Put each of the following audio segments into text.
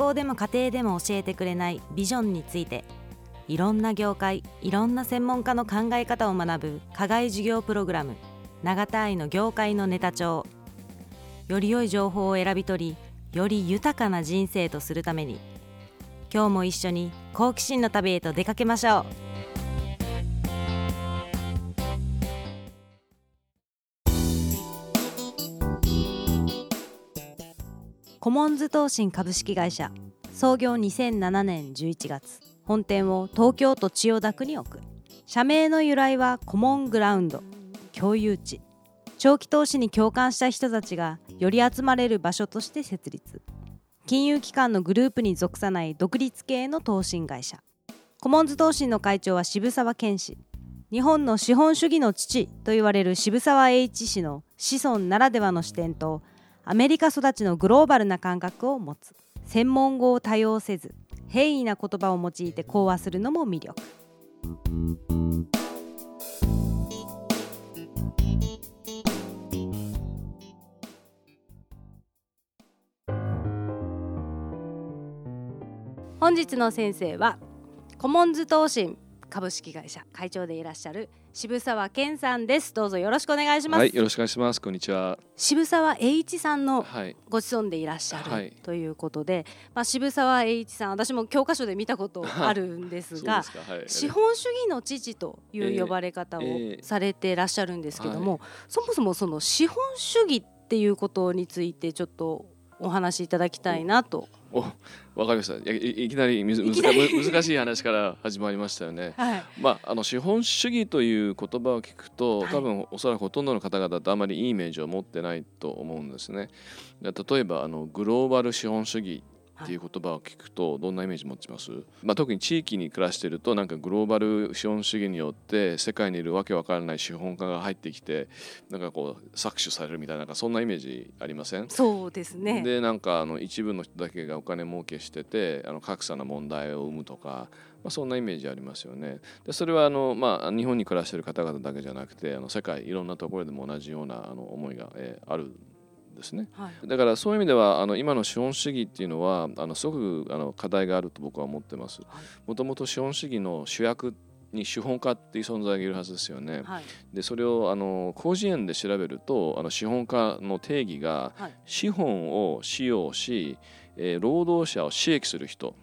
校でも家庭でも教えてくれないビジョンについていろんな業界いろんな専門家の考え方を学ぶ課外授業プログラム永田愛の業界のネタ帳。より良い情報を選び取りより豊かな人生とするために今日も一緒に好奇心の旅へと出かけましょう。コモンズ投信株式会社。創業2007年11月。本店を東京都千代田区に置く。社名の由来はコモングラウンド。共有地。長期投資に共感した人たちがより集まれる場所として設立。金融機関のグループに属さない独立系の投信会社。コモンズ投信の会長は渋沢健氏。日本の資本主義の父と言われる渋沢栄一氏の子孫ならではの視点とアメリカ育ちのグローバルな感覚を持つ。専門語を多用せず平易な言葉を用いて講話するのも魅力。本日の先生はコモンズ投信株式会社会長でいらっしゃる渋沢健さんです。どうぞよろしくお願いします、はい、よろしくお願いします。こんにちは。渋沢栄一さんのご子孫でいらっしゃる、はい、ということで、まあ渋沢栄一さん私も教科書で見たことあるんですがはい、資本主義の父という呼ばれ方をされていらっしゃるんですけども、えーえー、そもそもその資本主義っていうことについてちょっとお話しいただきたいなとおわかりましたいきなり難しい話から始まりましたよね。はい、まああの資本主義という言葉を聞くと多分おそらくほとんどの方々ってあまりいいイメージを持ってないと思うんですね。例えばあのグローバル資本主義っていう言葉を聞くとどんなイメージ持ちます、まあ、特に地域に暮らしているとなんかグローバル資本主義によって世界にいるわけわからない資本家が入ってきてなんかこう搾取されるみたいなそんなイメージありません？そうですね。でなんかあの一部の人だけがお金儲けしててあの格差の問題を生むとかまあ、そんなイメージありますよね。でそれはあの、まあ、日本に暮らしている方々だけじゃなくてあの世界いろんなところでも同じようなあの思いが、えー、あるですね、はい、だからそういう意味ではあの今の資本主義っていうのはあのすごくあの課題があると僕は思ってます。もともと資本主義の主役に資本家っていう存在がいるはずですよね。はい、でそれをあの広辞苑で調べるとあの資本家の定義が、資本を使用し、えー、労働者を刺激する人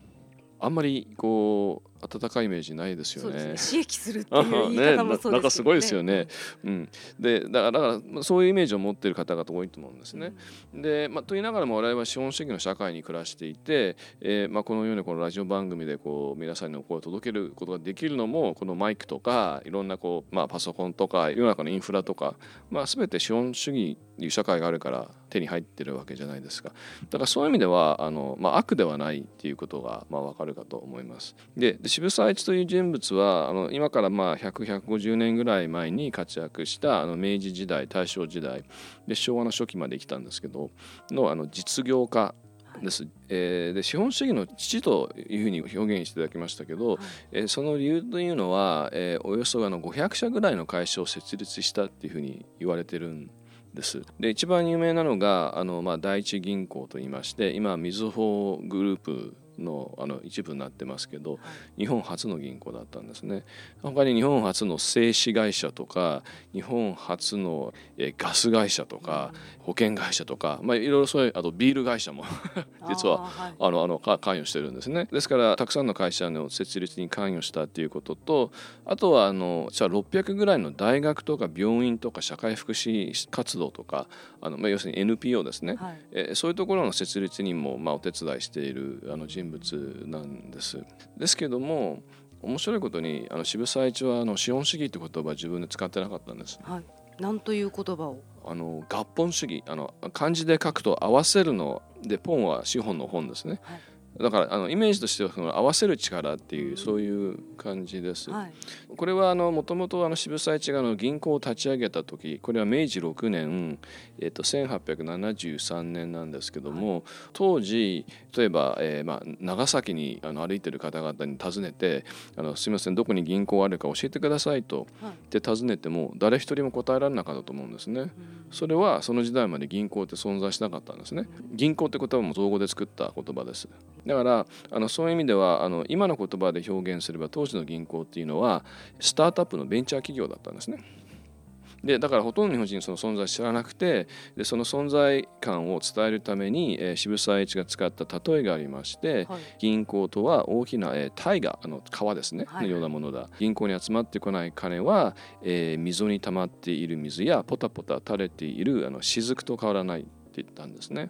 あんまりこう温かいイメージないですよね。ね刺激するっていう言い方もそうですよね。なんかすごいですよね。うん、でだからだからそういうイメージを持っている方々多いと思うんですね。うん、で、まあ、と言いながらも我々は資本主義の社会に暮らしていて、えーまあ、このようにこのラジオ番組でこう皆さんの声を届けることができるのもこのマイクとかいろんなこう、まあ、パソコンとか世の中のインフラとか、まあ、全て資本主義という社会があるから手に入ってるわけじゃないですか。だからそういう意味ではあの、まあ、悪ではないっていうことが、まあ、分かるかと思います。でで渋沢栄一という人物はあの今からまあ100150年ぐらい前に活躍したあの明治時代大正時代で昭和の初期まで来たんですけどのあの実業家です、えー、で資本主義の父というふうに表現していただきましたけど、はい、えー、その理由というのは、えー、およそあの500社ぐらいの会社を設立したっていうふうに言われてるんです。で一番有名なのがあの、まあ、第一銀行といいまして今みずほグループのあの一部になってますけど、はい、日本初の銀行だったんですね。他に日本初の製紙会社とか日本初の、えガス会社とか、うん、保険会社とか、まあ、いろいろそういうあとビール会社も 実はあのあの関与してるんですね。ですからたくさんの会社の設立に関与したっていうこととあとはあのじゃあ600ぐらいの大学とか病院とか社会福祉活動とかあの、まあ、要するに NPO ですね、はい、えそういうところの設立にも、まあ、お手伝いしているあの人人物なんです。ですけども面白いことにあの渋沢栄一はあの資本主義って言葉は自分で使ってなかったんです。はい。なんという言葉を？あの合本主義あの漢字で書くと合わせるのでポンは資本の本ですね。はいだからあのイメージとしてはその合わせる力っていうそういう感じです。はい、これはもともと渋沢栄一がの銀行を立ち上げた時これは明治6年、えー、と1873年なんですけども、はい、当時例えば、えーまあ、長崎にあの歩いてる方々に尋ねてあの「すみませんどこに銀行あるか教えてくださいと」って尋ねても誰一人も答えられなかったと思うんですね。うんそれはその時代まで銀行って存在しなかったんですね。銀行って言葉も造語で作った言葉です。だからあのそういう意味ではあの今の言葉で表現すれば当時の銀行っていうのはスタートアップのベンチャー企業だったんですね。でだからほとんどの日本人その存在知らなくてでその存在感を伝えるために、えー、渋沢栄一が使った例えがありまして、はい、銀行とは大きな、えー、大河あの川ですね、はい、のようなものだ。銀行に集まってこない金は、えー、溝に溜まっている水やポタポタ垂れているあの雫と変わらないって言ったんですね。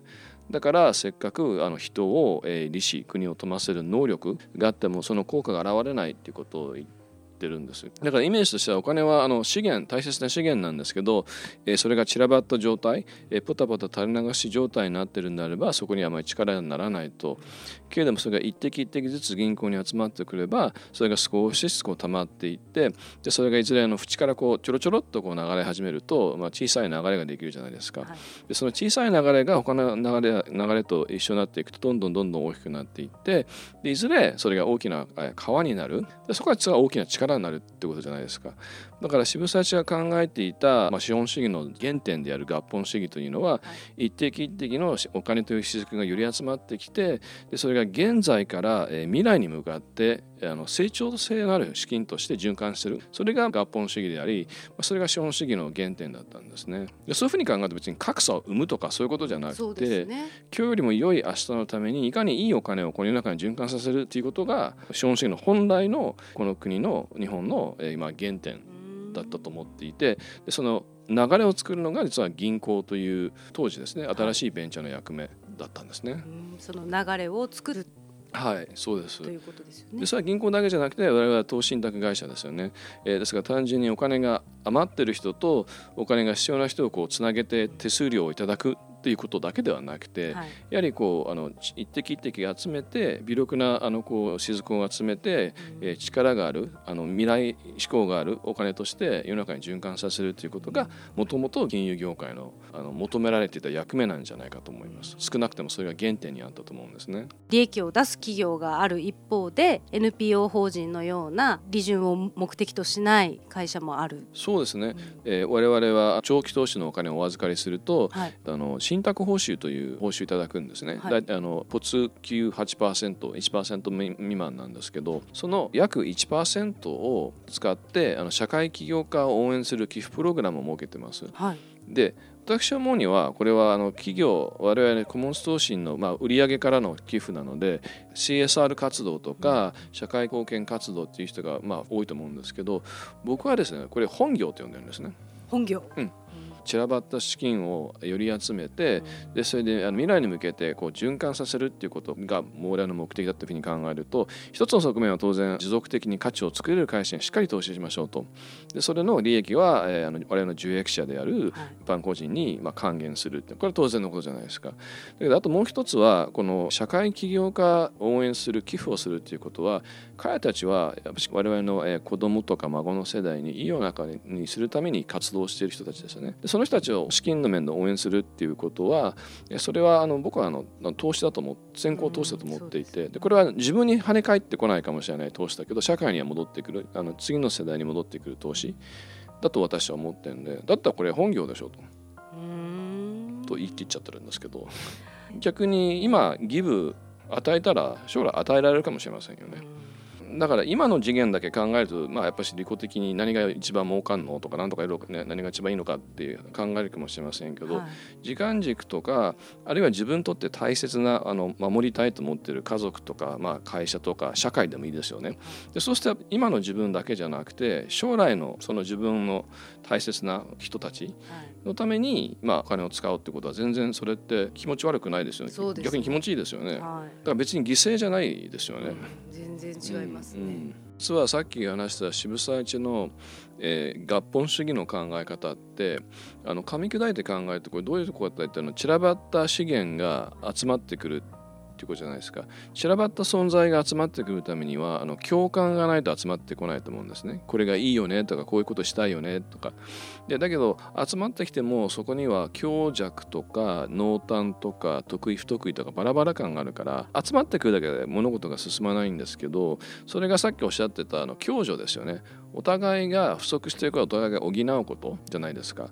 だからせっかくあの人を、えー、利子国を富ませる能力があってもその効果が現れないっていうことを言ってってるんですだからイメージとしてはお金はあの資源大切な資源なんですけど、えー、それが散らばった状態、えー、ポタポタ垂れ流し状態になってるんであればそこにあまり力にならないと。けれどもそれが一滴一滴ずつ銀行に集まってくればそれが少しずつこう溜まっていってでそれがいずれの縁からこうちょろちょろっとこう流れ始めると、まあ、小さい流れができるじゃないですか、はい、でその小さい流れが他の流れ流れと一緒になっていくとどんどんどんどん大きくなっていってでいずれそれが大きな川になる。でそこが大きな力になるってことじゃないですか。だから渋沢氏が考えていた、まあ、資本主義の原点である合本主義というのは、はい、一滴一滴のお金という雫がより集まってきてでそれが現在から、えー、未来に向かってあの成長性のある資金として循環してる。それが合本主義でありそれが資本主義の原点だったんですね。でそういうふうに考えると別に格差を生むとかそういうことじゃなくて、ね、今日よりも良い明日のためにいかにいいお金をこの世の中に循環させるということが資本主義の本来のこの国の日本の、えー、今原点だったと思っていてでその流れを作るのが実は銀行という当時ですね新しいベンチャーの役目だったんですね。その流れを作る。はいそうです。ということですよね。でそれは銀行だけじゃなくて我々は投資信託会社ですよね、えー、ですから単純にお金が余ってる人とお金が必要な人をこうつなげて手数料をいただくっていうことだけではなくて、はい、やはりこうあの一滴一滴集めて微力なあのこう雫を集めて、うん、えー、力があるあの未来志向があるお金として世の中に循環させるということがもともと金融業界のあの求められていた役目なんじゃないかと思います。少なくともそれが原点にあったと思うんですね。利益を出す企業がある一方で NPO 法人のような利潤を目的としない会社もある。そうですね、うん、えー、我々は長期投資のお金をお預かりすると、はい、あの信託報酬という報酬いただくんですね、はい、だあのポツ 98%1% 未満なんですけどその約1%を使ってあの社会起業家を応援する寄付プログラムを設けてます。はい、で私は思うにはこれはあの企業我々コモンス投信のまあ売上からの寄付なので CSR 活動とか社会貢献活動っていう人がまあ多いと思うんですけど僕はですねこれ本業と呼んでるんですね。本業、うん散らばった資金をより集めて、でそれであの未来に向けてこう循環させるっていうことが我々の目的だというふうに考えると一つの側面は当然持続的に価値を作れる会社にしっかり投資しましょうと。でそれの利益は、えー、あの我々の受益者である一般個人に、まあ、還元するってこれは当然のことじゃないですか。だけどあともう一つはこの社会起業家を応援する寄付をするっていうことは彼たちは我々の、えー、子供とか孫の世代にいい世の中にするために活動している人たちですよね。でその人たちを資金の面で応援するっていうことはそれはあの僕はあの投資だと思先行投資だと思っていてでこれは自分に跳ね返ってこないかもしれない投資だけど社会には戻ってくるあの次の世代に戻ってくる投資だと私は思ってるんでだったらこれ本業でしょと。と言い切っちゃってるんですけど逆に今ギブ与えたら将来与えられるかもしれませんよね。だから今の次元だけ考えると、まあ、やっぱり利己的に何が一番儲かんのとか何とかね、何が一番いいのかって考えるかもしれませんけど、はい、時間軸とかあるいは自分にとって大切なあの守りたいと思っている家族とか、まあ、会社とか社会でもいいですよね。でそうしたら今の自分だけじゃなくて将来のその自分の大切な人たちのために、まあ、お金を使うってことは全然それって気持ち悪くないですよね、ね、逆に気持ちいいですよね、はい、だから別に犠牲じゃないですよね。全然違います。ね、うんうん。実はさっき話した渋沢一の、えー、合本主義の考え方ってあの噛み砕いて考えてこれどういうところかって言ったら散らばった資源が集まってくるっていうことじゃないですか。散らばった存在が集まってくるためにはあの共感がないと集まってこないと思うんですね。これがいいよねとかこういうことしたいよねとか。でだけど集まってきてもそこには強弱とか濃淡とか得意不得意とかバラバラ感があるから集まってくるだけで物事が進まないんですけどそれがさっきおっしゃってたあの共助ですよね。お互いが不足しているからお互いが補うことじゃないですか。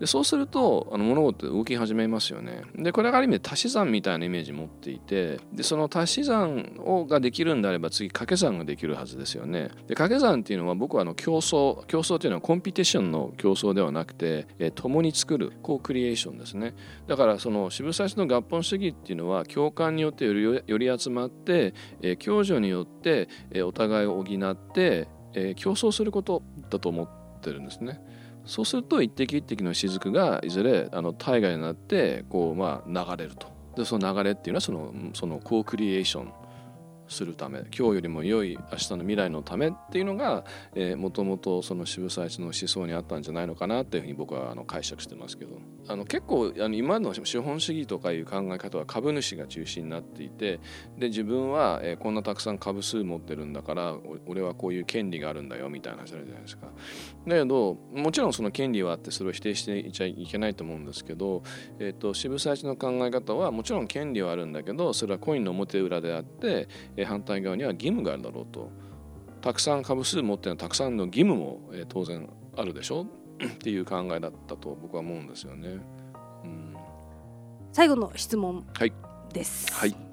でそうするとあの物事って動き始めますよね。でこれがある意味で足し算みたいなイメージ持っていてでその足し算をができるんであれば次掛け算ができるはずですよね。で掛け算っていうのは僕はあの競争競争っていうのはコンピティションの競争ではなくて、え共に作るコークリエーションですね。だからその渋沢氏の合本主義っていうのは共感によってよりより集まって、え共助によって、えお互いを補って、え競争することだと思ってるんですね。そうすると一滴一滴の雫がいずれあの大河になってこうまあ流れるとでその流れっていうのはそのそのコークリエーションするため今日よりも良い明日の未来のためっていうのがもともとその渋沢栄の思想にあったんじゃないのかなっていうふうに僕はあの解釈してますけどあの結構あの今の資本主義とかいう考え方は株主が中心になっていてで自分は、こんなたくさん株数持ってるんだから俺はこういう権利があるんだよみたいな話あるじゃないですか。だけどもちろんその権利はあってそれを否定していちゃいけないと思うんですけど、えーと、渋沢栄の考え方はもちろん権利はあるんだけどそれはコインの表裏であって反対側には義務があるだろうと。たくさん株数持ってるたくさんの義務も、え当然あるでしょ？っていう考えだったと僕は思うんですよね。うん、最後の質問です。はい、はい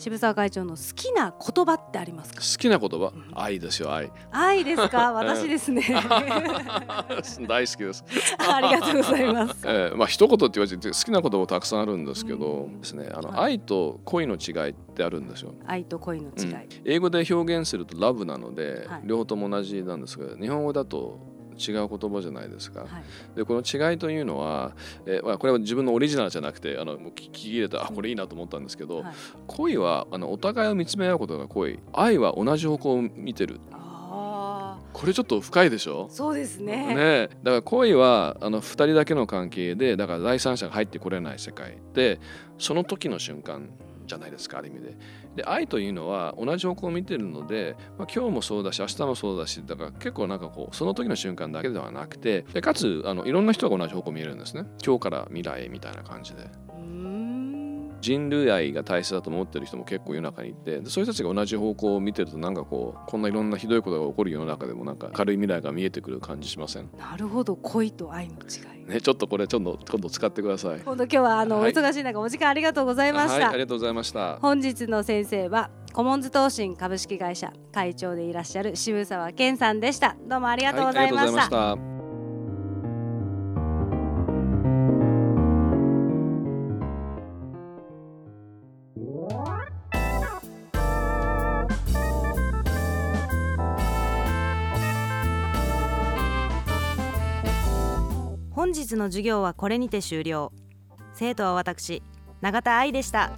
渋沢会長の好きな言葉ってありますか？好きな言葉、うん、愛ですよ愛。愛ですか？私ですね。大好きです。ありがとうございます、えー、まあ一言って言われて好きな言葉たくさんあるんですけど、うん、ですねあの、愛と恋の違いってあるんですよ。愛と恋の違い、うん、英語で表現するとラブなので、はい、両方とも同じなんですが日本語だと違う言葉じゃないですか。はい、でこの違いというのは、えーまあ、これは自分のオリジナルじゃなくてあの聞き入れたあこれいいなと思ったんですけど、はい、恋はあのお互いを見つめ合うことが恋愛は同じ方向を見てる。これちょっと深いでしょ？そうですね。ね。だから恋はあの2人だけの関係でだから第三者が入ってこれない世界でその時の瞬間じゃないですかある意味で。で愛というのは同じ方向を見てるので、まあ、今日もそうだし明日もそうだしだから結構なんかこうその時の瞬間だけではなくてでかつあのいろんな人が同じ方向を見えるんですね今日から未来みたいな感じで。人類愛が大切だと思ってる人も結構世の中にいてそういう人たちが同じ方向を見てるとなんかこうこんないろんなひどいことが起こる世の中でもなんか軽い未来が見えてくる感じしません？なるほど恋と愛の違いね、ちょっとこれちょっと今度使ってください。本当今日はあの、はい、お忙しい中お時間ありがとうございました、はい、ありがとうございました。本日の先生はコモンズ投信株式会社会長でいらっしゃる渋沢健さんでした。どうもありがとうございました。はい本日の授業はこれにて終了。生徒は私永田愛でした。